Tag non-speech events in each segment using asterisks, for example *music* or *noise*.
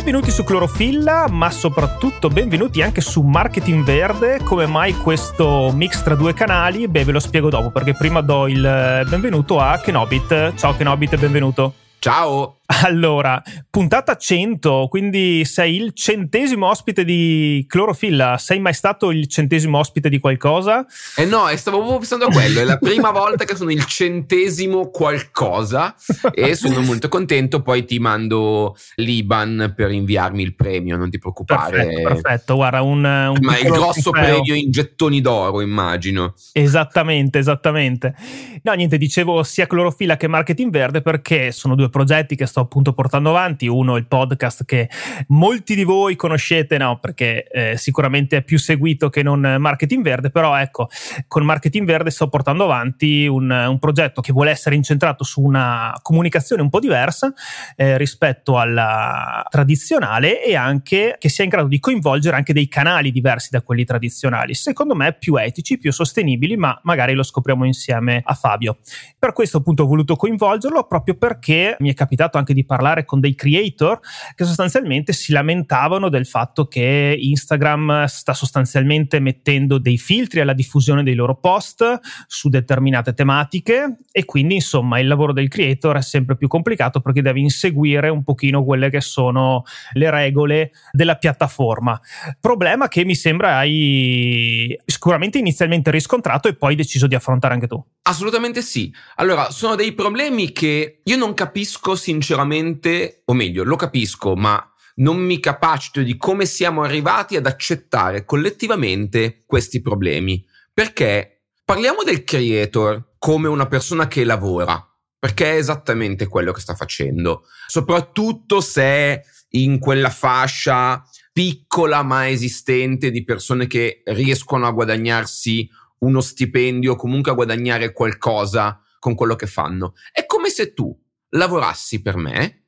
Benvenuti su Clorofilla, ma soprattutto benvenuti anche su Marketing Verde. Come mai questo mix tra due canali? Beh, ve lo spiego dopo, perché prima do il benvenuto a Kenobit. Ciao Kenobit, benvenuto. Ciao! Allora, puntata 100, quindi sei il centesimo ospite di Clorofilla. Sei mai stato il centesimo ospite di qualcosa? Eh no, stavo proprio pensando a quello. È la prima volta che sono il centesimo qualcosa e sono molto contento. Poi ti mando l'Iban per inviarmi il premio, non ti preoccupare. Perfetto, perfetto. Guarda, un, un Ma il grosso premio in gettoni d'oro, immagino. Esattamente, esattamente. No, niente, dicevo sia Clorofilla che Marketing Verde perché sono due progetti che sto sto appunto portando avanti. Uno, il podcast che molti di voi conoscete, no, perché eh, sicuramente è più seguito che non Marketing Verde, però ecco, con Marketing Verde sto portando avanti un, un progetto che vuole essere incentrato su una comunicazione un po' diversa eh, rispetto alla tradizionale e anche che sia in grado di coinvolgere anche dei canali diversi da quelli tradizionali. Secondo me più etici, più sostenibili, ma magari lo scopriamo insieme a Fabio. Per questo appunto ho voluto coinvolgerlo proprio perché mi è capitato anche anche di parlare con dei creator che sostanzialmente si lamentavano del fatto che Instagram sta sostanzialmente mettendo dei filtri alla diffusione dei loro post su determinate tematiche e quindi insomma il lavoro del creator è sempre più complicato perché deve inseguire un pochino quelle che sono le regole della piattaforma. Problema che mi sembra hai sicuramente inizialmente riscontrato e poi deciso di affrontare anche tu. Assolutamente sì. Allora, sono dei problemi che io non capisco sinceramente, o meglio, lo capisco, ma non mi capacito di come siamo arrivati ad accettare collettivamente questi problemi. Perché parliamo del creator come una persona che lavora, perché è esattamente quello che sta facendo, soprattutto se è in quella fascia piccola ma esistente di persone che riescono a guadagnarsi uno stipendio, comunque a guadagnare qualcosa con quello che fanno. È come se tu lavorassi per me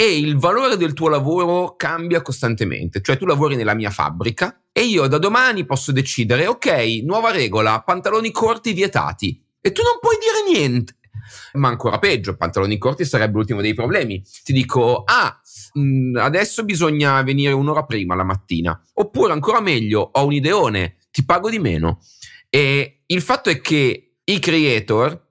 e il valore del tuo lavoro cambia costantemente. Cioè tu lavori nella mia fabbrica e io da domani posso decidere, ok, nuova regola, pantaloni corti vietati. E tu non puoi dire niente. Ma ancora peggio, pantaloni corti sarebbe l'ultimo dei problemi. Ti dico, ah, adesso bisogna venire un'ora prima la mattina. Oppure ancora meglio, ho un ideone, ti pago di meno. E il fatto è che i creator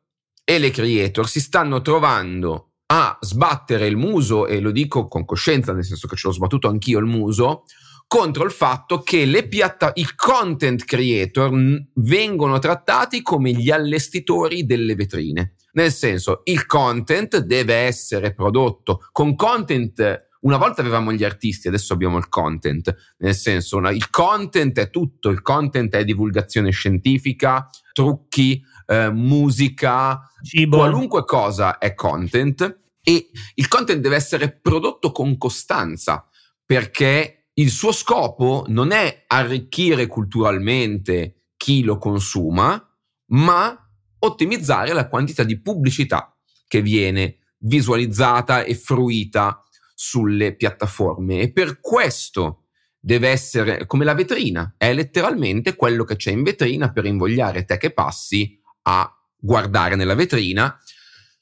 e le creator si stanno trovando a sbattere il muso, e lo dico con coscienza, nel senso che ce l'ho sbattuto anch'io il muso, contro il fatto che le piatta- i content creator vengono trattati come gli allestitori delle vetrine. Nel senso, il content deve essere prodotto con content una volta avevamo gli artisti, adesso abbiamo il content, nel senso il content è tutto, il content è divulgazione scientifica, trucchi, eh, musica, Cibo. qualunque cosa è content e il content deve essere prodotto con costanza perché il suo scopo non è arricchire culturalmente chi lo consuma, ma ottimizzare la quantità di pubblicità che viene visualizzata e fruita sulle piattaforme e per questo deve essere come la vetrina, è letteralmente quello che c'è in vetrina per invogliare te che passi a guardare nella vetrina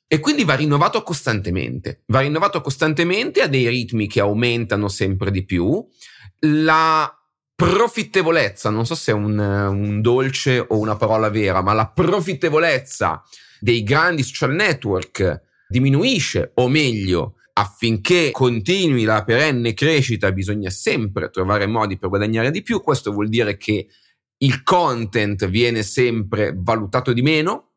e quindi va rinnovato costantemente, va rinnovato costantemente a dei ritmi che aumentano sempre di più. La profittevolezza, non so se è un, un dolce o una parola vera, ma la profittevolezza dei grandi social network diminuisce, o meglio, affinché continui la perenne crescita bisogna sempre trovare modi per guadagnare di più, questo vuol dire che il content viene sempre valutato di meno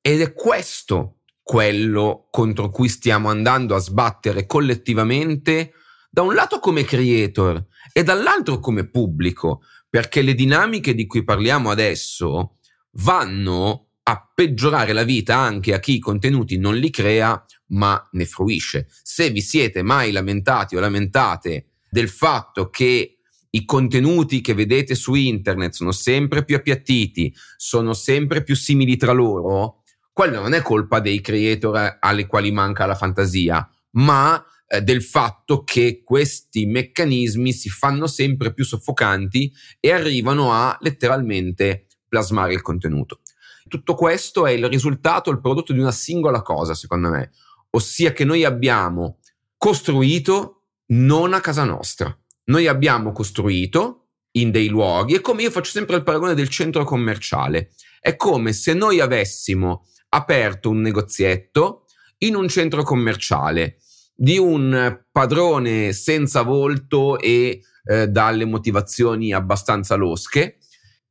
ed è questo quello contro cui stiamo andando a sbattere collettivamente, da un lato come creator e dall'altro come pubblico, perché le dinamiche di cui parliamo adesso vanno a peggiorare la vita anche a chi i contenuti non li crea ma ne fruisce. Se vi siete mai lamentati o lamentate del fatto che i contenuti che vedete su internet sono sempre più appiattiti, sono sempre più simili tra loro, quello non è colpa dei creator alle quali manca la fantasia, ma eh, del fatto che questi meccanismi si fanno sempre più soffocanti e arrivano a letteralmente plasmare il contenuto. Tutto questo è il risultato, il prodotto di una singola cosa, secondo me, ossia che noi abbiamo costruito non a casa nostra. Noi abbiamo costruito in dei luoghi, è come io faccio sempre il paragone del centro commerciale, è come se noi avessimo aperto un negozietto in un centro commerciale di un padrone senza volto e eh, dalle motivazioni abbastanza losche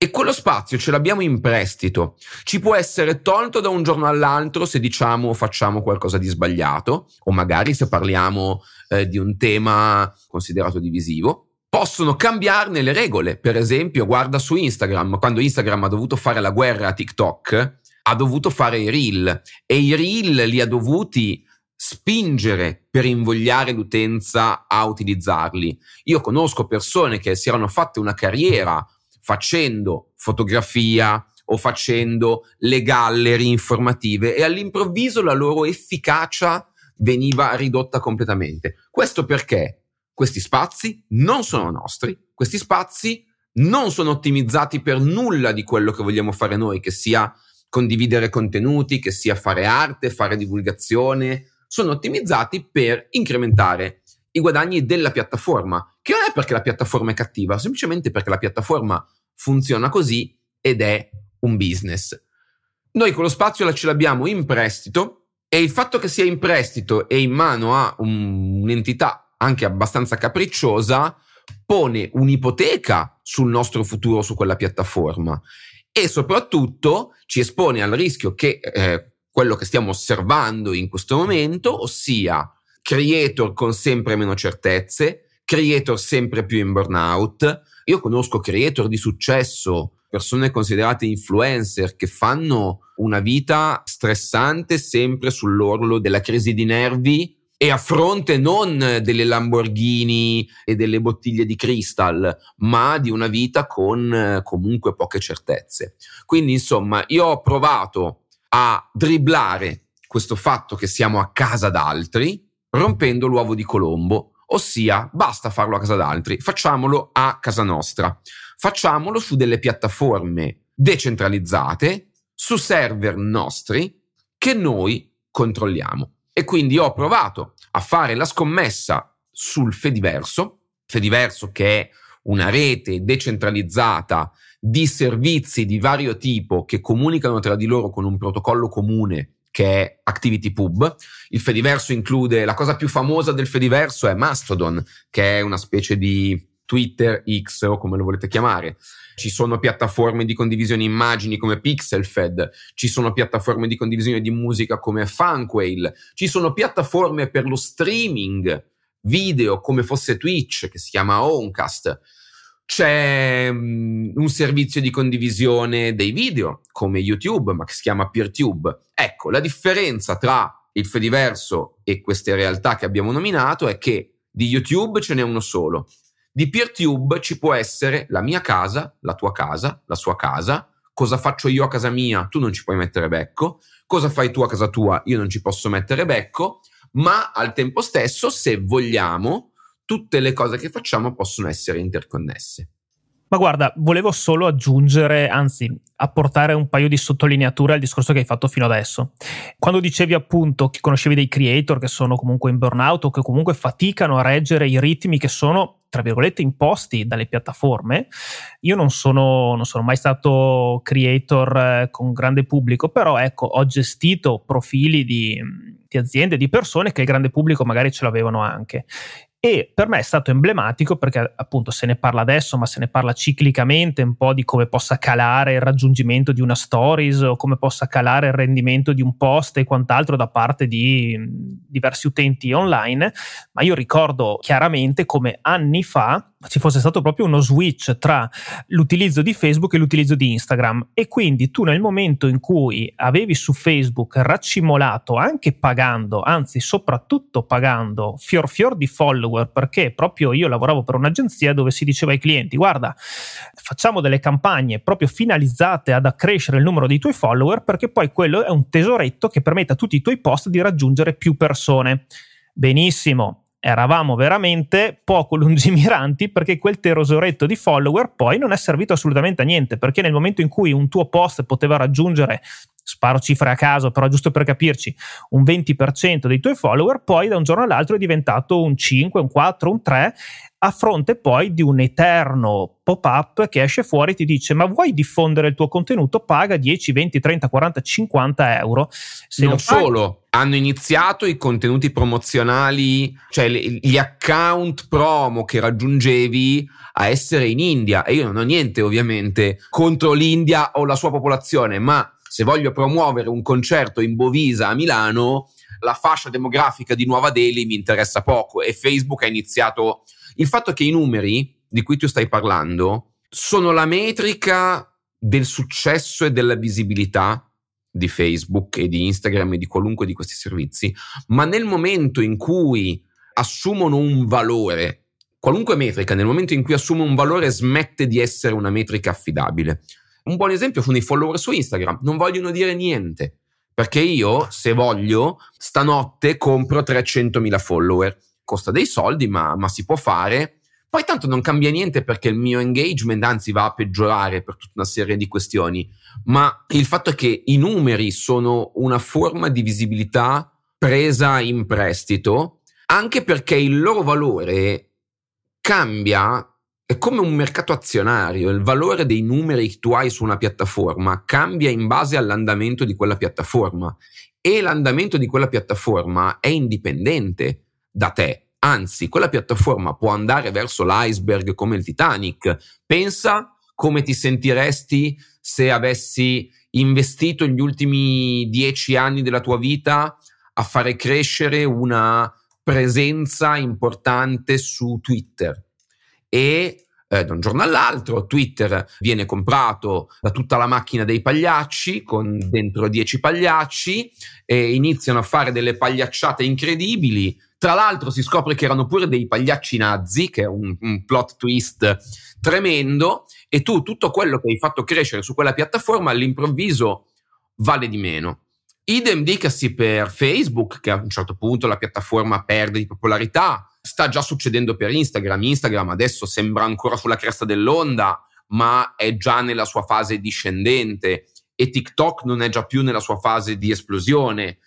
e quello spazio ce l'abbiamo in prestito. Ci può essere tolto da un giorno all'altro se diciamo o facciamo qualcosa di sbagliato, o magari se parliamo eh, di un tema considerato divisivo. Possono cambiarne le regole. Per esempio, guarda su Instagram, quando Instagram ha dovuto fare la guerra a TikTok, ha dovuto fare i reel e i reel li ha dovuti spingere per invogliare l'utenza a utilizzarli. Io conosco persone che si erano fatte una carriera facendo fotografia o facendo le gallery informative e all'improvviso la loro efficacia veniva ridotta completamente. Questo perché questi spazi non sono nostri, questi spazi non sono ottimizzati per nulla di quello che vogliamo fare noi, che sia condividere contenuti, che sia fare arte, fare divulgazione, sono ottimizzati per incrementare i guadagni della piattaforma, che non è perché la piattaforma è cattiva, semplicemente perché la piattaforma funziona così ed è un business. Noi con lo spazio ce l'abbiamo in prestito e il fatto che sia in prestito e in mano a un, un'entità anche abbastanza capricciosa pone un'ipoteca sul nostro futuro su quella piattaforma e soprattutto ci espone al rischio che eh, quello che stiamo osservando in questo momento, ossia creator con sempre meno certezze, creator sempre più in burnout. Io conosco creator di successo, persone considerate influencer che fanno una vita stressante sempre sull'orlo della crisi di nervi e a fronte non delle Lamborghini e delle bottiglie di Crystal, ma di una vita con comunque poche certezze. Quindi, insomma, io ho provato a dribblare questo fatto che siamo a casa d'altri, rompendo l'uovo di Colombo, ossia basta farlo a casa d'altri, facciamolo a casa nostra, facciamolo su delle piattaforme decentralizzate, su server nostri che noi controlliamo. E quindi ho provato a fare la scommessa sul Fediverso, Fediverso che è una rete decentralizzata di servizi di vario tipo che comunicano tra di loro con un protocollo comune che è ActivityPub. Il Fediverso include la cosa più famosa del Fediverso è Mastodon, che è una specie di Twitter X o come lo volete chiamare. Ci sono piattaforme di condivisione immagini come Pixelfed, ci sono piattaforme di condivisione di musica come Funkwhale, ci sono piattaforme per lo streaming video come fosse Twitch che si chiama Oncast c'è um, un servizio di condivisione dei video come YouTube, ma che si chiama PeerTube. Ecco, la differenza tra il Fediverso e queste realtà che abbiamo nominato è che di YouTube ce n'è uno solo. Di PeerTube ci può essere la mia casa, la tua casa, la sua casa. Cosa faccio io a casa mia? Tu non ci puoi mettere becco. Cosa fai tu a casa tua? Io non ci posso mettere becco. Ma al tempo stesso, se vogliamo, tutte le cose che facciamo possono essere interconnesse. Ma guarda, volevo solo aggiungere, anzi, apportare un paio di sottolineature al discorso che hai fatto fino adesso. Quando dicevi appunto che conoscevi dei creator che sono comunque in burnout o che comunque faticano a reggere i ritmi che sono, tra virgolette, imposti dalle piattaforme, io non sono, non sono mai stato creator eh, con grande pubblico, però ecco, ho gestito profili di, di aziende, di persone che il grande pubblico magari ce l'avevano anche. E per me è stato emblematico perché appunto se ne parla adesso, ma se ne parla ciclicamente un po' di come possa calare il raggiungimento di una stories o come possa calare il rendimento di un post e quant'altro da parte di diversi utenti online. Ma io ricordo chiaramente come anni fa ci fosse stato proprio uno switch tra l'utilizzo di Facebook e l'utilizzo di Instagram e quindi tu nel momento in cui avevi su Facebook raccimolato anche pagando, anzi soprattutto pagando fior fior di follower perché proprio io lavoravo per un'agenzia dove si diceva ai clienti guarda facciamo delle campagne proprio finalizzate ad accrescere il numero dei tuoi follower perché poi quello è un tesoretto che permette a tutti i tuoi post di raggiungere più persone. Benissimo, eravamo veramente poco *laughs* lungimiranti perché quel tesoretto di follower poi non è servito assolutamente a niente perché nel momento in cui un tuo post poteva raggiungere sparo cifre a caso, però giusto per capirci, un 20% dei tuoi follower, poi da un giorno all'altro è diventato un 5, un 4, un 3 a fronte poi di un eterno pop-up che esce fuori e ti dice ma vuoi diffondere il tuo contenuto? Paga 10, 20, 30, 40, 50 euro. Se non solo, hanno iniziato i contenuti promozionali, cioè gli account promo che raggiungevi a essere in India e io non ho niente ovviamente contro l'India o la sua popolazione, ma se voglio promuovere un concerto in Bovisa a Milano, la fascia demografica di Nuova Delhi mi interessa poco e Facebook ha iniziato il fatto che i numeri di cui tu stai parlando sono la metrica del successo e della visibilità di Facebook e di Instagram e di qualunque di questi servizi, ma nel momento in cui assumono un valore, qualunque metrica, nel momento in cui assume un valore smette di essere una metrica affidabile. Un buon esempio sono i follower su Instagram, non vogliono dire niente, perché io, se voglio, stanotte compro 300.000 follower costa dei soldi, ma, ma si può fare. Poi tanto non cambia niente perché il mio engagement anzi va a peggiorare per tutta una serie di questioni, ma il fatto è che i numeri sono una forma di visibilità presa in prestito, anche perché il loro valore cambia, è come un mercato azionario, il valore dei numeri che tu hai su una piattaforma cambia in base all'andamento di quella piattaforma. E l'andamento di quella piattaforma è indipendente da te. Anzi, quella piattaforma può andare verso l'iceberg come il Titanic. Pensa come ti sentiresti se avessi investito gli ultimi dieci anni della tua vita a fare crescere una presenza importante su Twitter. E eh, da un giorno all'altro Twitter viene comprato da tutta la macchina dei pagliacci con dentro dieci pagliacci e iniziano a fare delle pagliacciate incredibili tra l'altro si scopre che erano pure dei pagliacci nazi, che è un, un plot twist tremendo, e tu tutto quello che hai fatto crescere su quella piattaforma all'improvviso vale di meno. Idem dicasi per Facebook, che a un certo punto la piattaforma perde di popolarità, sta già succedendo per Instagram. Instagram adesso sembra ancora sulla cresta dell'onda, ma è già nella sua fase discendente e TikTok non è già più nella sua fase di esplosione.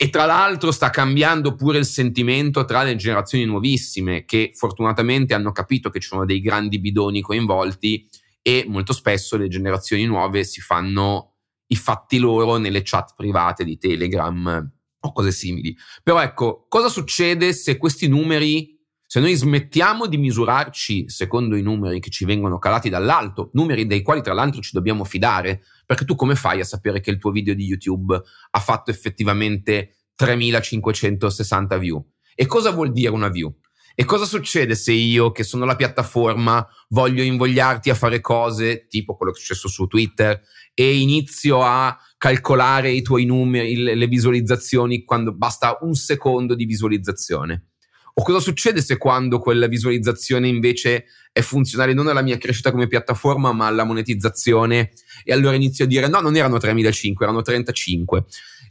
E tra l'altro sta cambiando pure il sentimento tra le generazioni nuovissime, che fortunatamente hanno capito che ci sono dei grandi bidoni coinvolti e molto spesso le generazioni nuove si fanno i fatti loro nelle chat private di Telegram o cose simili. Però ecco, cosa succede se questi numeri, se noi smettiamo di misurarci secondo i numeri che ci vengono calati dall'alto, numeri dei quali tra l'altro ci dobbiamo fidare, perché tu come fai a sapere che il tuo video di YouTube ha fatto effettivamente 3560 view? E cosa vuol dire una view? E cosa succede se io, che sono la piattaforma, voglio invogliarti a fare cose tipo quello che è successo su Twitter e inizio a calcolare i tuoi numeri, le visualizzazioni quando basta un secondo di visualizzazione? O cosa succede se quando quella visualizzazione invece è funzionale non alla mia crescita come piattaforma, ma alla monetizzazione? E allora inizio a dire: no, non erano 3.500, erano 35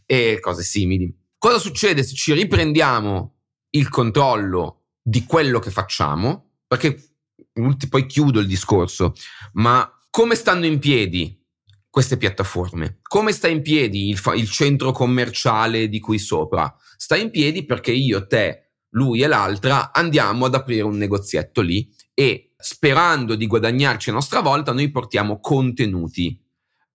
e cose simili. Cosa succede se ci riprendiamo il controllo di quello che facciamo? Perché poi chiudo il discorso, ma come stanno in piedi queste piattaforme? Come sta in piedi il, il centro commerciale di qui sopra? Sta in piedi perché io, te, lui e l'altra andiamo ad aprire un negozietto lì e sperando di guadagnarci a nostra volta noi portiamo contenuti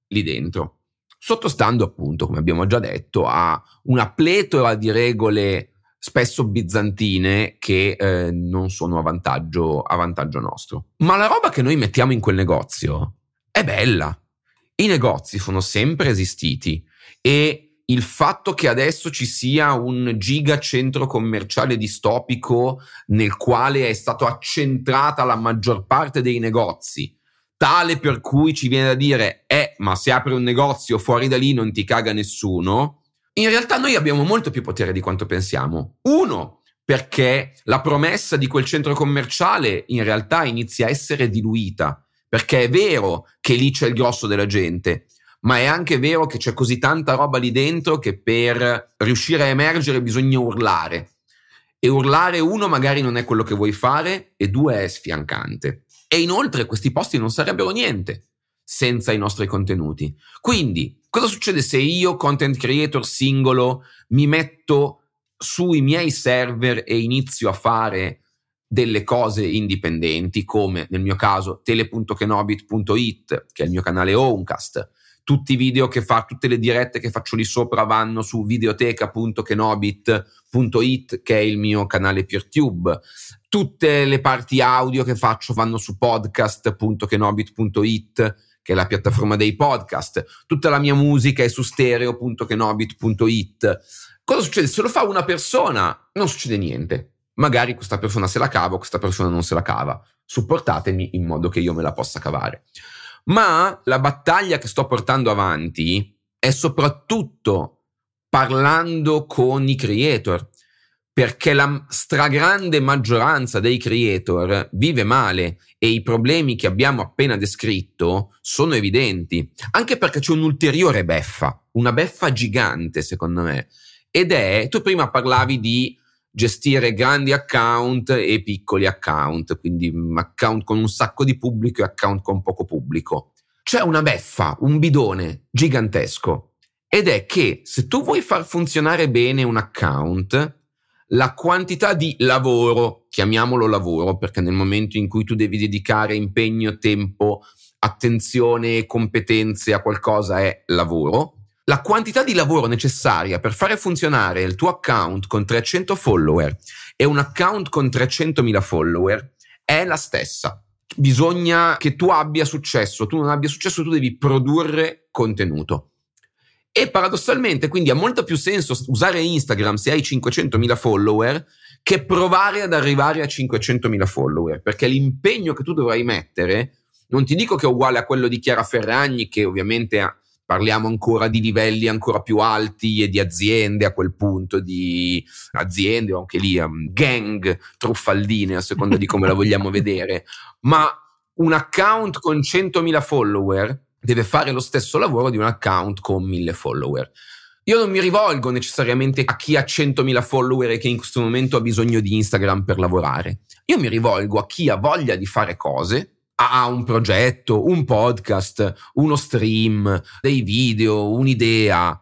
lì dentro, sottostando appunto, come abbiamo già detto, a una pletora di regole spesso bizantine che eh, non sono a vantaggio, a vantaggio nostro. Ma la roba che noi mettiamo in quel negozio è bella. I negozi sono sempre esistiti e il fatto che adesso ci sia un giga centro commerciale distopico nel quale è stata accentrata la maggior parte dei negozi, tale per cui ci viene da dire, eh, ma se apri un negozio fuori da lì non ti caga nessuno, in realtà noi abbiamo molto più potere di quanto pensiamo. Uno, perché la promessa di quel centro commerciale in realtà inizia a essere diluita, perché è vero che lì c'è il grosso della gente, ma è anche vero che c'è così tanta roba lì dentro che per riuscire a emergere bisogna urlare. E urlare uno magari non è quello che vuoi fare e due è sfiancante. E inoltre questi posti non sarebbero niente senza i nostri contenuti. Quindi, cosa succede se io, content creator singolo, mi metto sui miei server e inizio a fare delle cose indipendenti come nel mio caso tele.kenobit.it che è il mio canale Homecast tutti i video che fa, tutte le dirette che faccio lì sopra vanno su videoteca.kenobit.it che è il mio canale PeerTube. Tutte le parti audio che faccio vanno su podcast.kenobit.it che è la piattaforma dei podcast. Tutta la mia musica è su stereo.kenobit.it cosa succede? Se lo fa una persona non succede niente. Magari questa persona se la cava o questa persona non se la cava. Supportatemi in modo che io me la possa cavare. Ma la battaglia che sto portando avanti è soprattutto parlando con i creator, perché la stragrande maggioranza dei creator vive male e i problemi che abbiamo appena descritto sono evidenti, anche perché c'è un'ulteriore beffa, una beffa gigante secondo me, ed è, tu prima parlavi di gestire grandi account e piccoli account, quindi mm, account con un sacco di pubblico e account con poco pubblico. C'è una beffa, un bidone gigantesco ed è che se tu vuoi far funzionare bene un account, la quantità di lavoro, chiamiamolo lavoro, perché nel momento in cui tu devi dedicare impegno, tempo, attenzione e competenze a qualcosa è lavoro, la quantità di lavoro necessaria per fare funzionare il tuo account con 300 follower e un account con 300.000 follower è la stessa. Bisogna che tu abbia successo, tu non abbia successo, tu devi produrre contenuto. E paradossalmente, quindi ha molto più senso usare Instagram se hai 500.000 follower che provare ad arrivare a 500.000 follower, perché l'impegno che tu dovrai mettere, non ti dico che è uguale a quello di Chiara Ferragni, che ovviamente ha parliamo ancora di livelli ancora più alti e di aziende a quel punto, di aziende o anche lì um, gang truffaldine a seconda di come la vogliamo *laughs* vedere, ma un account con 100.000 follower deve fare lo stesso lavoro di un account con 1000 follower. Io non mi rivolgo necessariamente a chi ha 100.000 follower e che in questo momento ha bisogno di Instagram per lavorare. Io mi rivolgo a chi ha voglia di fare cose ha un progetto, un podcast, uno stream, dei video, un'idea.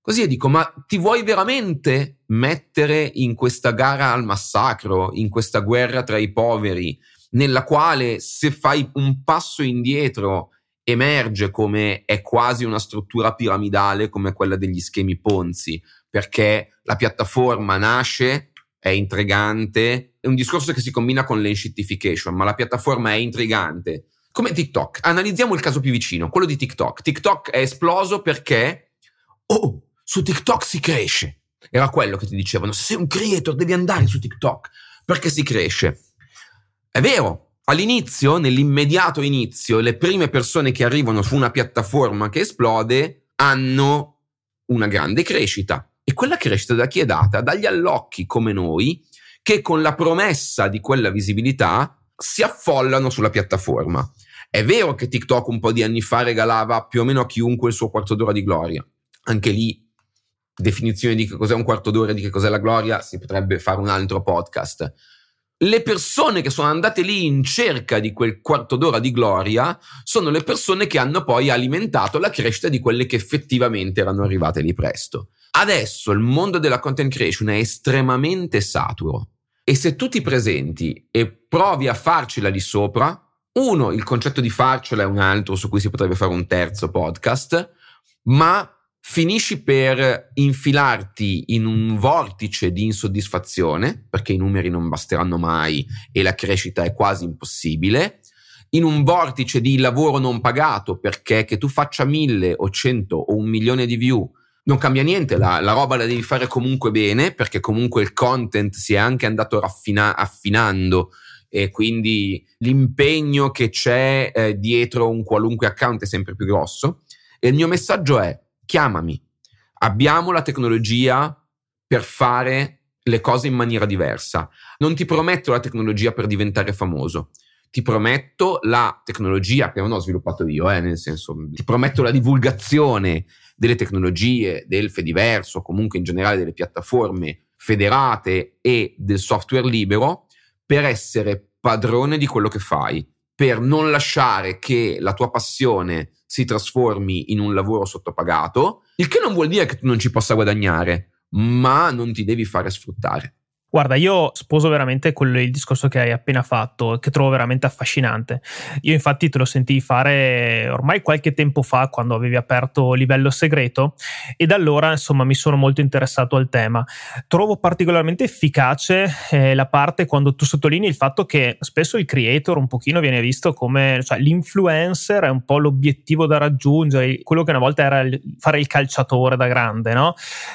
Così io dico, ma ti vuoi veramente mettere in questa gara al massacro, in questa guerra tra i poveri, nella quale se fai un passo indietro emerge come è quasi una struttura piramidale come quella degli schemi Ponzi, perché la piattaforma nasce è intrigante, è un discorso che si combina con l'enshittification, ma la piattaforma è intrigante. Come TikTok, analizziamo il caso più vicino, quello di TikTok. TikTok è esploso perché, oh, su TikTok si cresce. Era quello che ti dicevano, se sei un creator devi andare su TikTok, perché si cresce. È vero, all'inizio, nell'immediato inizio, le prime persone che arrivano su una piattaforma che esplode hanno una grande crescita. Quella crescita da chi è data? Dagli allocchi come noi che con la promessa di quella visibilità si affollano sulla piattaforma. È vero che TikTok un po' di anni fa regalava più o meno a chiunque il suo quarto d'ora di gloria. Anche lì, definizione di che cos'è un quarto d'ora e di che cos'è la gloria, si potrebbe fare un altro podcast. Le persone che sono andate lì in cerca di quel quarto d'ora di gloria sono le persone che hanno poi alimentato la crescita di quelle che effettivamente erano arrivate lì presto. Adesso il mondo della content creation è estremamente saturo e se tu ti presenti e provi a farcela di sopra, uno, il concetto di farcela è un altro su cui si potrebbe fare un terzo podcast, ma finisci per infilarti in un vortice di insoddisfazione, perché i numeri non basteranno mai e la crescita è quasi impossibile, in un vortice di lavoro non pagato, perché che tu faccia mille o cento o un milione di view non cambia niente, la, la, roba la devi fare comunque bene perché comunque il content si è anche andato raffina- affinando e quindi l'impegno che c'è eh, dietro un qualunque account è sempre più grosso. E il mio messaggio è chiamami, abbiamo la tecnologia per fare le cose in maniera diversa. Non ti prometto la tecnologia per diventare famoso, ti prometto la tecnologia che non ho sviluppato io, eh, nel senso, ti prometto la divulgazione delle tecnologie, del Fediverso, comunque in generale delle piattaforme federate e del software libero per essere padrone di quello che fai, per non lasciare che la tua passione si trasformi in un lavoro sottopagato, il che non vuol dire che tu non ci possa guadagnare, ma non ti devi fare sfruttare. Guarda, io sposo veramente quello, il discorso che hai appena fatto, che trovo veramente affascinante. Io infatti te lo sentii fare ormai qualche tempo fa quando avevi aperto livello segreto e da allora insomma mi sono molto interessato al tema. Trovo particolarmente efficace eh, la parte quando tu sottolinei il fatto che spesso il creator un pochino viene visto come, cioè l'influencer è un po' l'obiettivo da raggiungere, quello che una volta era il, fare il calciatore da grande, no?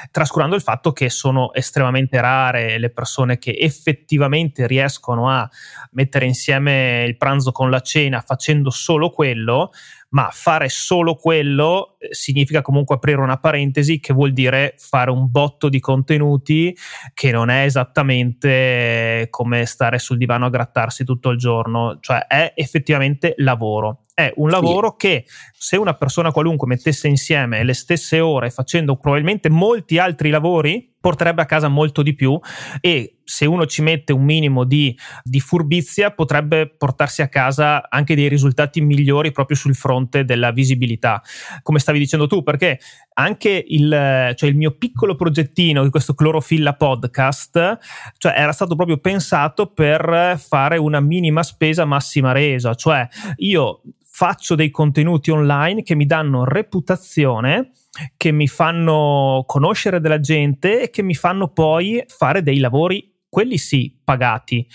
Trascurando il fatto che sono estremamente rare le persone persone che effettivamente riescono a mettere insieme il pranzo con la cena facendo solo quello, ma fare solo quello eh, significa comunque aprire una parentesi che vuol dire fare un botto di contenuti che non è esattamente come stare sul divano a grattarsi tutto il giorno, cioè è effettivamente lavoro. È un lavoro sì. che se una persona qualunque mettesse insieme le stesse ore facendo probabilmente molti altri lavori, porterebbe a casa molto di più e se uno ci mette un minimo di, di, furbizia potrebbe portarsi a casa anche dei risultati migliori proprio sul fronte della visibilità. Come stavi dicendo tu perché anche il, cioè il mio piccolo progettino di questo clorofilla podcast cioè era stato proprio pensato per fare una minima spesa massima resa. Cioè io faccio dei contenuti online che mi danno reputazione che mi fanno conoscere della gente e che mi fanno poi fare dei lavori, quelli sì, pagati,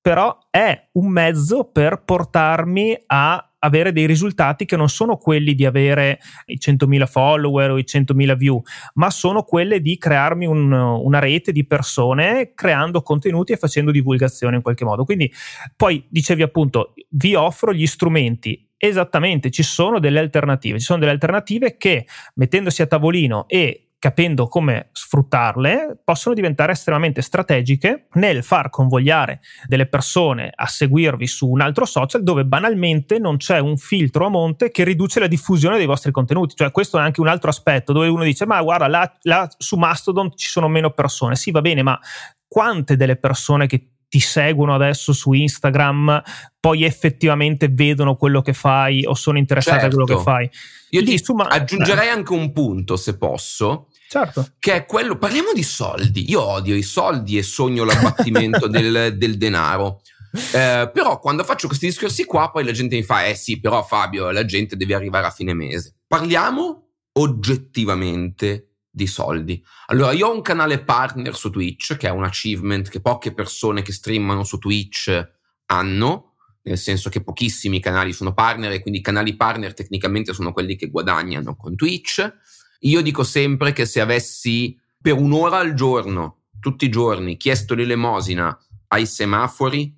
però è un mezzo per portarmi a avere dei risultati che non sono quelli di avere i 100.000 follower o i 100.000 view, ma sono quelle di crearmi un, una rete di persone creando contenuti e facendo divulgazione in qualche modo. Quindi poi dicevi appunto, vi offro gli strumenti Esattamente, ci sono delle alternative, ci sono delle alternative che mettendosi a tavolino e capendo come sfruttarle, possono diventare estremamente strategiche nel far convogliare delle persone a seguirvi su un altro social dove banalmente non c'è un filtro a monte che riduce la diffusione dei vostri contenuti. Cioè, questo è anche un altro aspetto dove uno dice: Ma guarda, là, là su Mastodon ci sono meno persone. Sì, va bene, ma quante delle persone che ti seguono adesso su Instagram, poi effettivamente vedono quello che fai o sono interessati certo. a quello che fai. Io Lì, insomma, aggiungerei eh. anche un punto, se posso. Certo. Che è quello, parliamo di soldi. Io odio i soldi e sogno l'abbattimento *laughs* del, del, denaro. Eh, però quando faccio questi discorsi qua, poi la gente mi fa: Eh sì, però Fabio, la gente deve arrivare a fine mese. Parliamo oggettivamente di soldi. Allora, io ho un canale partner su Twitch, che è un achievement che poche persone che streamano su Twitch hanno, nel senso che pochissimi canali sono partner e quindi i canali partner tecnicamente sono quelli che guadagnano con Twitch. Io dico sempre che se avessi per un'ora al giorno, tutti i giorni, chiesto l'elemosina ai semafori,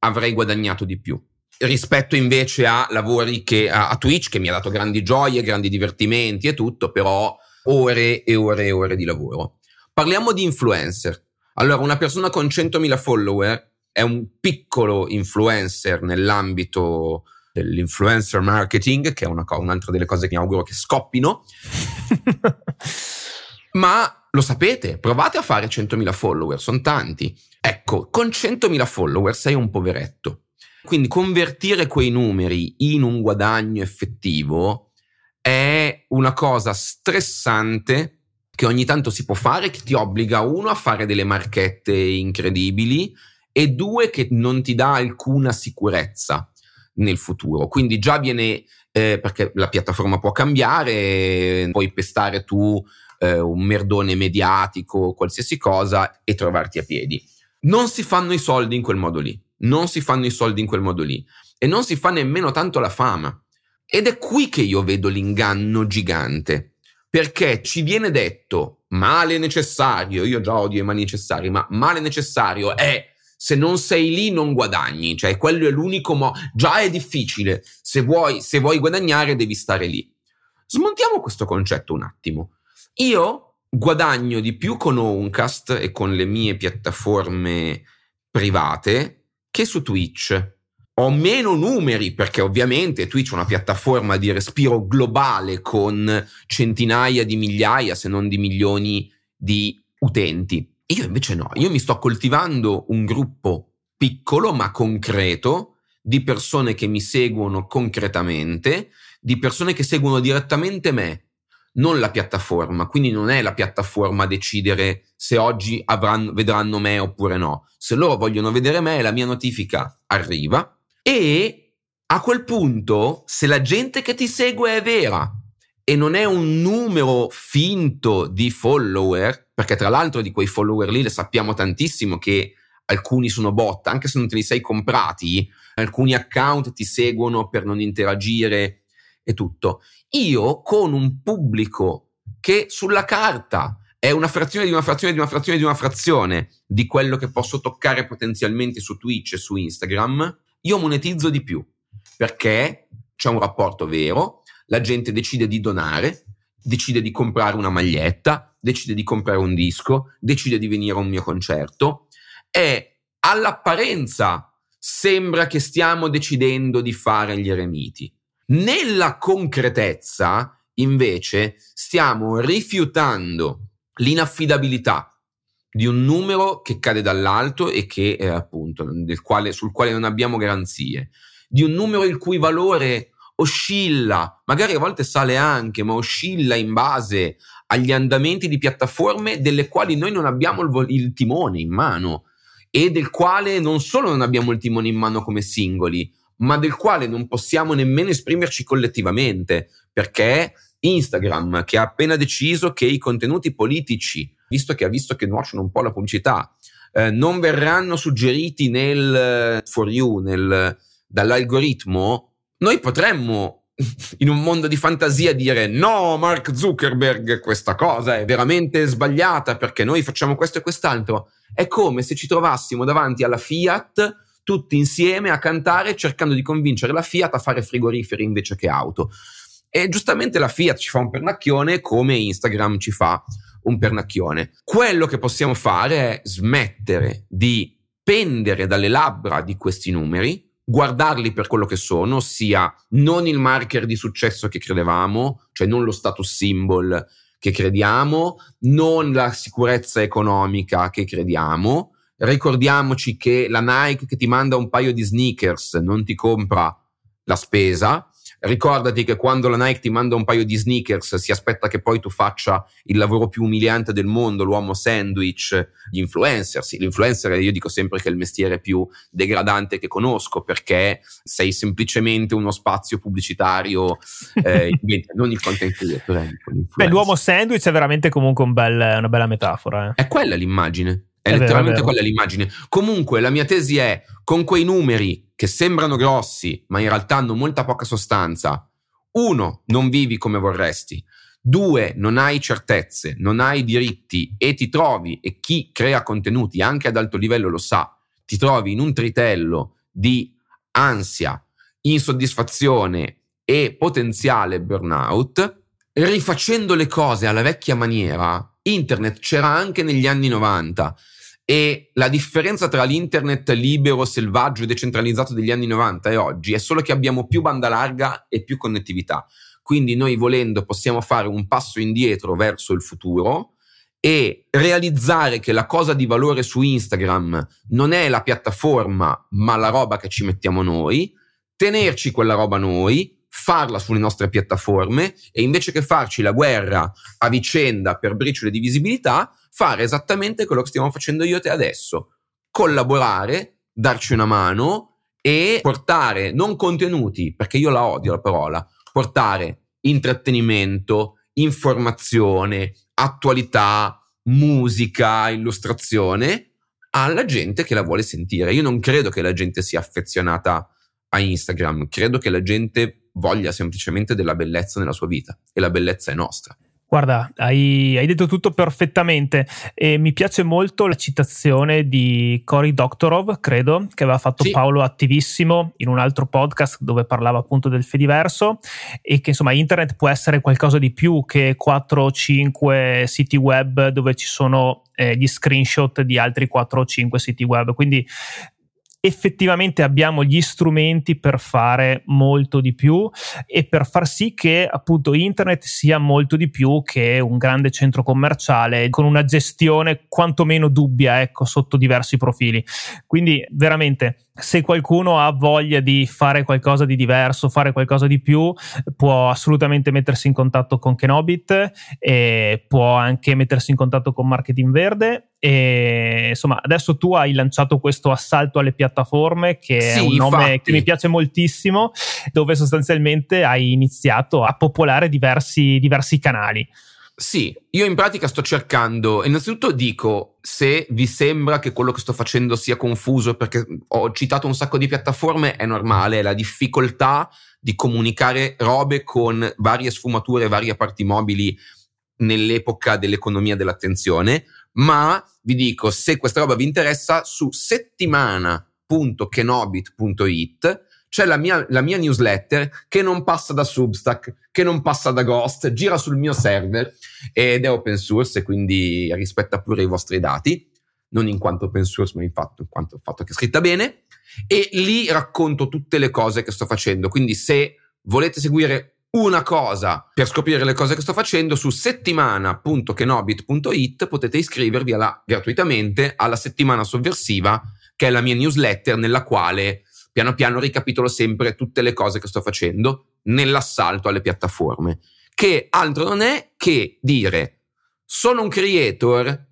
avrei guadagnato di più rispetto invece a lavori che a, a Twitch che mi ha dato grandi gioie, grandi divertimenti e tutto, però ore e ore e ore di lavoro. Parliamo di influencer. Allora, una persona con 100.000 follower è un piccolo influencer nell'ambito dell'influencer marketing, che è una, un'altra delle cose che mi auguro che scoppino. *laughs* Ma lo sapete, provate a fare 100.000 follower, sono tanti. Ecco, con 100.000 follower sei un poveretto. Quindi convertire quei numeri in un guadagno effettivo è una cosa stressante che ogni tanto si può fare, che ti obbliga uno a fare delle marchette incredibili e due che non ti dà alcuna sicurezza nel futuro. Quindi già viene, eh, perché la piattaforma può cambiare, puoi pestare tu eh, un merdone mediatico, qualsiasi cosa e trovarti a piedi. Non si fanno i soldi in quel modo lì, non si fanno i soldi in quel modo lì e non si fa nemmeno tanto la fama. Ed è qui che io vedo l'inganno gigante, perché ci viene detto male necessario, io già odio i mali necessari, ma male necessario è se non sei lì non guadagni, cioè quello è l'unico modo, già è difficile, se vuoi, se vuoi guadagnare devi stare lì. Smontiamo questo concetto un attimo. Io guadagno di più con Oncast e con le mie piattaforme private che su Twitch ho meno numeri perché ovviamente Twitch è una piattaforma di respiro globale con centinaia di migliaia, se non di milioni di utenti. Io invece no, io mi sto coltivando un gruppo piccolo ma concreto di persone che mi seguono concretamente, di persone che seguono direttamente me, non la piattaforma. Quindi non è la piattaforma a decidere se oggi avranno, vedranno me oppure no. Se loro vogliono vedere me, la mia notifica arriva e a quel punto, se la gente che ti segue è vera e non è un numero finto di follower, perché tra l'altro di quei follower lì le sappiamo tantissimo che alcuni sono bot, anche se non te li sei comprati, alcuni account ti seguono per non interagire e tutto. Io con un pubblico che sulla carta è una frazione di una frazione di una frazione di una frazione di quello che posso toccare potenzialmente su Twitch e su Instagram, io monetizzo di più perché c'è un rapporto vero, la gente decide di donare, decide di comprare una maglietta, decide di comprare un disco, decide di venire a un mio concerto e all'apparenza sembra che stiamo decidendo di fare gli eremiti. Nella concretezza, invece, stiamo rifiutando l'inaffidabilità di un numero che cade dall'alto e che, eh, appunto, quale, sul quale non abbiamo garanzie di un numero il cui valore oscilla, magari a volte sale anche, ma oscilla in base agli andamenti di piattaforme delle quali noi non abbiamo il, il timone in mano e del quale non solo non abbiamo il timone in mano come singoli, ma del quale non possiamo nemmeno esprimerci collettivamente, perché Instagram, che ha appena deciso che i contenuti politici, visto che ha visto che nuociono un po' la pubblicità, eh, non verranno suggeriti nel for you, nel, dall'algoritmo, noi potremmo *laughs* in un mondo di fantasia dire no Mark Zuckerberg questa cosa è veramente sbagliata perché noi facciamo questo e quest'altro è come se ci trovassimo davanti alla Fiat tutti insieme a cantare cercando di convincere la Fiat a fare frigoriferi invece che auto. E giustamente la Fiat ci fa un pernacchione come Instagram ci fa un pernacchione quello che possiamo fare è smettere di pendere dalle labbra di questi numeri guardarli per quello che sono, ossia non il marker di successo che credevamo, cioè non lo status symbol che crediamo, non la sicurezza economica che crediamo. Ricordiamoci che la Nike che ti manda un paio di sneakers non ti compra la spesa, Ricordati che quando la Nike ti manda un paio di sneakers si aspetta che poi tu faccia il lavoro più umiliante del mondo, l'uomo sandwich, gli influencer. Sì, l'influencer io dico sempre che è il mestiere più degradante che conosco perché sei semplicemente uno spazio pubblicitario, eh, *laughs* non il content creator. Eh, Beh, l'uomo sandwich è veramente comunque un bel, una bella metafora. Eh. È quella l'immagine. È, è letteralmente vero, è quella l'immagine. Comunque, la mia tesi è: con quei numeri che sembrano grossi, ma in realtà hanno molta poca sostanza, uno, non vivi come vorresti. Due, non hai certezze, non hai diritti e ti trovi, e chi crea contenuti anche ad alto livello lo sa, ti trovi in un tritello di ansia, insoddisfazione e potenziale burnout, rifacendo le cose alla vecchia maniera, internet c'era anche negli anni 90 e la differenza tra l'internet libero, selvaggio e decentralizzato degli anni 90 e oggi è solo che abbiamo più banda larga e più connettività. Quindi noi volendo possiamo fare un passo indietro verso il futuro e realizzare che la cosa di valore su Instagram non è la piattaforma, ma la roba che ci mettiamo noi, tenerci quella roba noi, farla sulle nostre piattaforme e invece che farci la guerra a vicenda per briciole di visibilità, fare esattamente quello che stiamo facendo io e te adesso. Collaborare, darci una mano e portare non contenuti, perché io la odio la parola, portare intrattenimento, informazione, attualità, musica, illustrazione alla gente che la vuole sentire. Io non credo che la gente sia affezionata a Instagram, credo che la gente voglia semplicemente della bellezza nella sua vita e la bellezza è nostra. Guarda, hai, hai, detto tutto perfettamente e mi piace molto la citazione di Cory Doctorov, credo, che aveva fatto sì. Paolo attivissimo in un altro podcast dove parlava appunto del Fediverso e che insomma internet può essere qualcosa di più che 4 o 5 siti web dove ci sono eh, gli screenshot di altri 4 o 5 siti web. Quindi effettivamente abbiamo gli strumenti per fare molto di più e per far sì che appunto internet sia molto di più che un grande centro commerciale con una gestione quantomeno dubbia, ecco, sotto diversi profili. Quindi veramente se qualcuno ha voglia di fare qualcosa di diverso, fare qualcosa di più, può assolutamente mettersi in contatto con Kenobit e può anche mettersi in contatto con Marketing Verde. E insomma, adesso tu hai lanciato questo assalto alle piattaforme, che sì, è un nome infatti. che mi piace moltissimo, dove sostanzialmente hai iniziato a popolare diversi, diversi canali. Sì, io in pratica sto cercando, innanzitutto dico se vi sembra che quello che sto facendo sia confuso perché ho citato un sacco di piattaforme, è normale, è la difficoltà di comunicare robe con varie sfumature, varie parti mobili nell'epoca dell'economia dell'attenzione, ma vi dico se questa roba vi interessa su settimana.kenobit.it c'è la mia, la mia newsletter che non passa da Substack, che non passa da Ghost, gira sul mio server ed è open source e quindi rispetta pure i vostri dati, non in quanto open source, ma in fatto, in quanto fatto che è scritta bene. E lì racconto tutte le cose che sto facendo. Quindi se volete seguire una cosa per scoprire le cose che sto facendo su settimana.kenobit.it potete iscrivervi alla, gratuitamente alla settimana sovversiva che è la mia newsletter nella quale piano piano ricapitolo sempre tutte le cose che sto facendo nell'assalto alle piattaforme, che altro non è che dire sono un creator,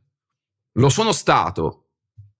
lo sono stato,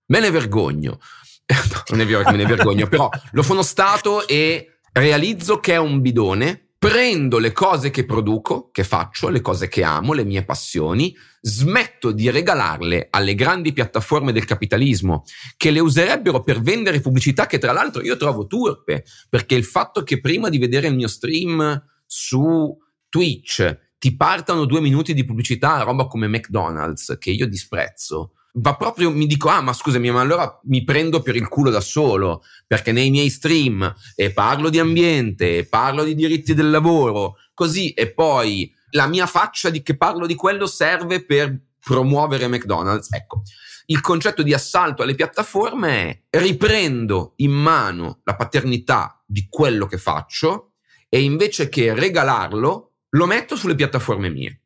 me ne vergogno. *laughs* non è vero che me ne vergogno, però lo sono stato e realizzo che è un bidone prendo le cose che produco, che faccio, le cose che amo, le mie passioni, smetto di regalarle alle grandi piattaforme del capitalismo che le userebbero per vendere pubblicità che tra l'altro io trovo turpe, perché il fatto che prima di vedere il mio stream su Twitch ti partano due minuti di pubblicità roba come McDonald's, che io disprezzo, va proprio, mi dico, ah, ma scusami, ma allora mi prendo per il culo da solo, perché nei miei stream e parlo di ambiente, parlo di diritti del lavoro, così, e poi la mia faccia di che parlo di quello serve per promuovere McDonald's. Ecco, il concetto di assalto alle piattaforme è riprendo in mano la paternità di quello che faccio e invece che regalarlo, lo metto sulle piattaforme mie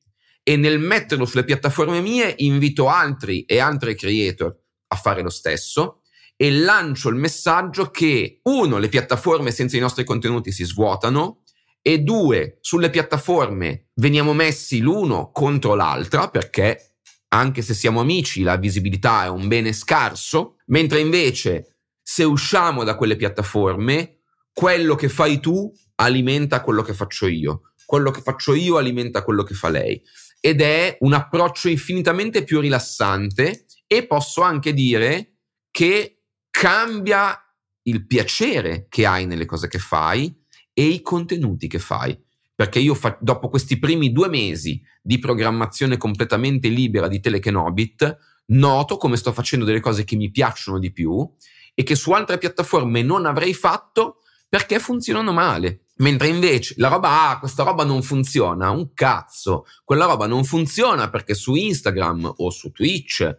e nel metterlo sulle piattaforme mie invito altri e altre creator a fare lo stesso e lancio il messaggio che uno, le piattaforme senza i nostri contenuti si svuotano e due, sulle piattaforme veniamo messi l'uno contro l'altra perché anche se siamo amici la visibilità è un bene scarso, mentre invece se usciamo da quelle piattaforme quello che fai tu alimenta quello che faccio io, quello che faccio io alimenta quello che fa lei ed è un approccio infinitamente più rilassante e posso anche dire che cambia il piacere che hai nelle cose che fai e i contenuti che fai. Perché io fa- dopo questi primi due mesi di programmazione completamente libera di Telekenobit, noto come sto facendo delle cose che mi piacciono di più e che su altre piattaforme non avrei fatto perché funzionano male. Mentre invece la roba, ah, questa roba non funziona, un cazzo, quella roba non funziona perché su Instagram o su Twitch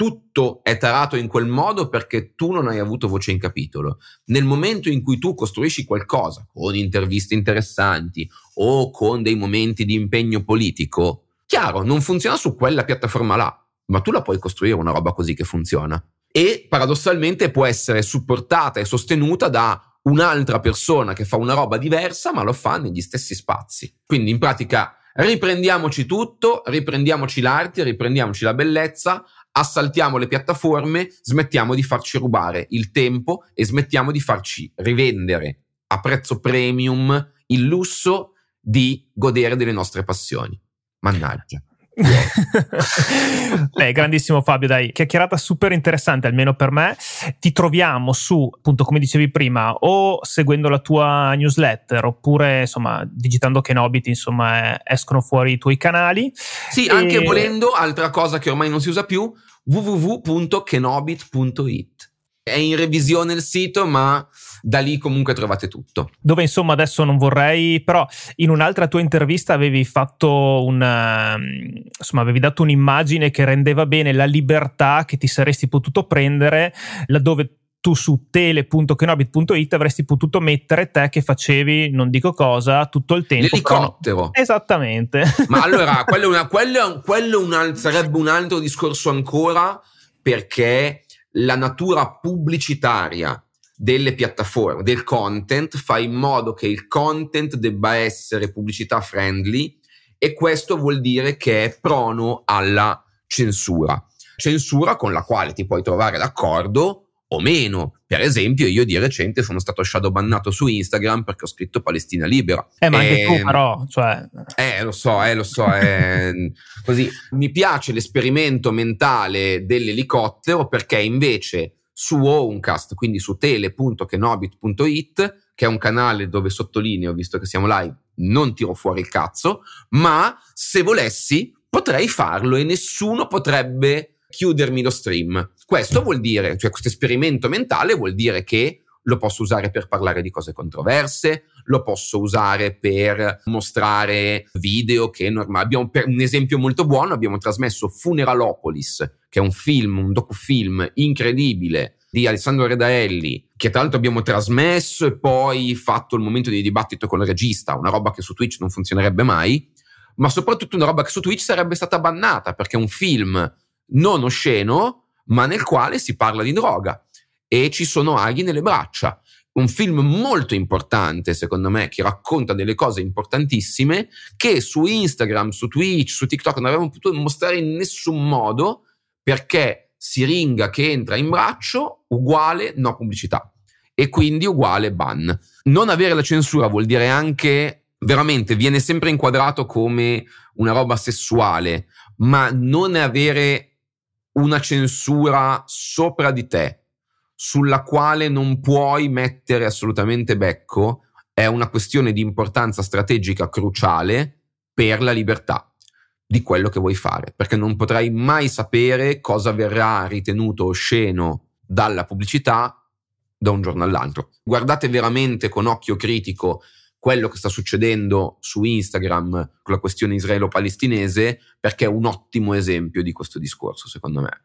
tutto è tarato in quel modo perché tu non hai avuto voce in capitolo. Nel momento in cui tu costruisci qualcosa con interviste interessanti o con dei momenti di impegno politico, chiaro, non funziona su quella piattaforma là, ma tu la puoi costruire una roba così che funziona. E paradossalmente può essere supportata e sostenuta da un'altra persona che fa una roba diversa, ma lo fa negli stessi spazi. Quindi in pratica riprendiamoci tutto, riprendiamoci l'arte, riprendiamoci la bellezza, assaltiamo le piattaforme, smettiamo di farci rubare il tempo e smettiamo di farci rivendere a prezzo premium il lusso di godere delle nostre passioni. Mannaggia. *laughs* Beh, grandissimo Fabio, dai, chiacchierata super interessante, almeno per me. Ti troviamo su, appunto, come dicevi prima, o seguendo la tua newsletter, oppure, insomma, digitando Kenobit, insomma, eh, escono fuori i tuoi canali. Sì, e... anche volendo, altra cosa che ormai non si usa più, www.kenobit.it. È in revisione il sito, ma da lì comunque trovate tutto. Dove insomma adesso non vorrei, però in un'altra tua intervista avevi fatto un, ehm, insomma avevi dato un'immagine che rendeva bene la libertà che ti saresti potuto prendere laddove tu su tele.kenobit.it avresti potuto mettere te che facevi, non dico cosa, tutto il tempo. L'elicottero. Però... Esattamente. Ma allora, *laughs* quello, una, quello, quello un, sarebbe un altro discorso ancora perché la natura pubblicitaria delle piattaforme, del content, fa in modo che il content debba essere pubblicità friendly e questo vuol dire che è prono alla censura. Censura con la quale ti puoi trovare d'accordo o meno. Per esempio, io di recente sono stato shadow bannato su Instagram perché ho scritto Palestina libera. Eh, ma anche tu, ehm, però, cioè... Eh, lo so, eh, lo so. eh, *laughs* così. Mi piace l'esperimento mentale dell'elicottero perché invece su Owncast, quindi su tele.kenobit.it, che è un canale dove sottolineo, visto che siamo live, non tiro fuori il cazzo, ma se volessi potrei farlo e nessuno potrebbe chiudermi lo stream. Questo vuol dire, cioè questo esperimento mentale vuol dire che lo posso usare per parlare di cose controverse, lo posso usare per mostrare video che normali. Abbiamo per un esempio molto buono, abbiamo trasmesso Funeralopolis, che è un film, un docufilm incredibile di Alessandro Redaelli, che tra l'altro abbiamo trasmesso e poi fatto il momento di dibattito con il regista, una roba che su Twitch non funzionerebbe mai, ma soprattutto una roba che su Twitch sarebbe stata bannata, perché è un film non osceno, ma nel quale si parla di droga e ci sono aghi nelle braccia. Un film molto importante, secondo me, che racconta delle cose importantissime che su Instagram, su Twitch, su TikTok non avremmo potuto mostrare in nessun modo perché siringa che entra in braccio uguale no pubblicità e quindi uguale ban. Non avere la censura vuol dire anche veramente viene sempre inquadrato come una roba sessuale, ma non avere una censura sopra di te sulla quale non puoi mettere assolutamente becco è una questione di importanza strategica cruciale per la libertà di quello che vuoi fare, perché non potrai mai sapere cosa verrà ritenuto osceno dalla pubblicità da un giorno all'altro. Guardate veramente con occhio critico quello che sta succedendo su Instagram con la questione israelo-palestinese, perché è un ottimo esempio di questo discorso, secondo me.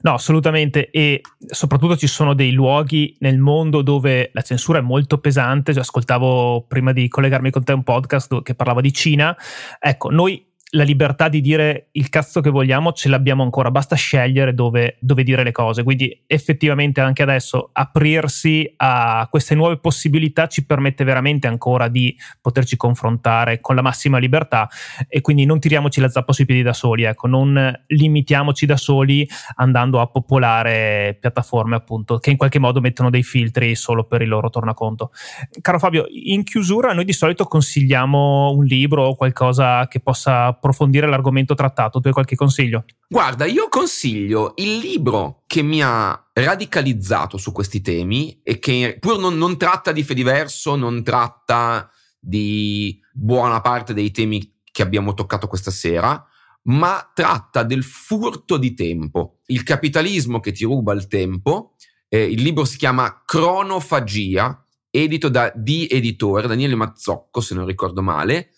No, assolutamente. E soprattutto ci sono dei luoghi nel mondo dove la censura è molto pesante. Ascoltavo prima di collegarmi con te un podcast che parlava di Cina. Ecco, noi la libertà di dire il cazzo che vogliamo ce l'abbiamo ancora, basta scegliere dove, dove, dire le cose. Quindi effettivamente anche adesso aprirsi a queste nuove possibilità ci permette veramente ancora di poterci confrontare con la massima libertà e quindi non tiriamoci la zappa sui piedi da soli, ecco, non limitiamoci da soli andando a popolare piattaforme appunto che in qualche modo mettono dei filtri solo per il loro tornaconto. Caro Fabio, in chiusura noi di solito consigliamo un libro o qualcosa che possa approfondire l'argomento trattato. Tu hai qualche consiglio? Guarda, io consiglio il libro che mi ha radicalizzato su questi temi e che pur non, non tratta di Fediverso, non tratta di buona parte dei temi che abbiamo toccato questa sera, ma tratta del furto di tempo, il capitalismo che ti ruba il tempo. Eh, il libro si chiama Cronofagia, edito da D Editore, Daniele Mazzocco, se non ricordo male,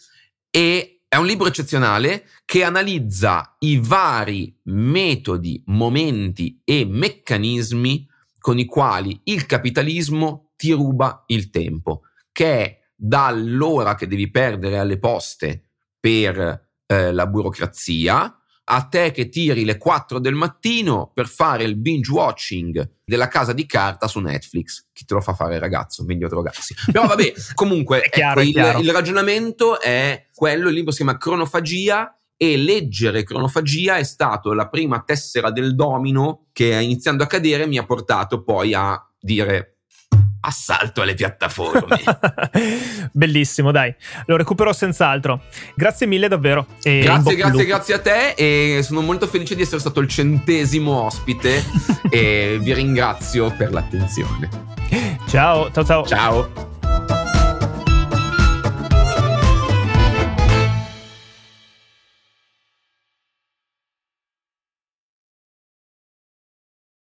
e è un libro eccezionale che analizza i vari metodi, momenti e meccanismi con i quali il capitalismo ti ruba il tempo, che è dall'ora che devi perdere alle poste per eh, la burocrazia, a te che tiri le 4 del mattino per fare il binge watching della casa di carta su Netflix. Chi te lo fa fare ragazzo? Meglio drogarsi. Però vabbè, *laughs* comunque chiaro, ecco, il, il, ragionamento è quello, il libro si chiama Cronofagia e leggere Cronofagia è stato la prima tessera del domino che iniziando a cadere mi ha portato poi a dire assalto alle piattaforme. *laughs* Bellissimo, dai, lo recupero senz'altro. Grazie mille davvero. grazie, grazie, grazie a te e sono molto felice di essere stato il centesimo ospite *laughs* e vi ringrazio per l'attenzione. Ciao, ciao, ciao. Ciao.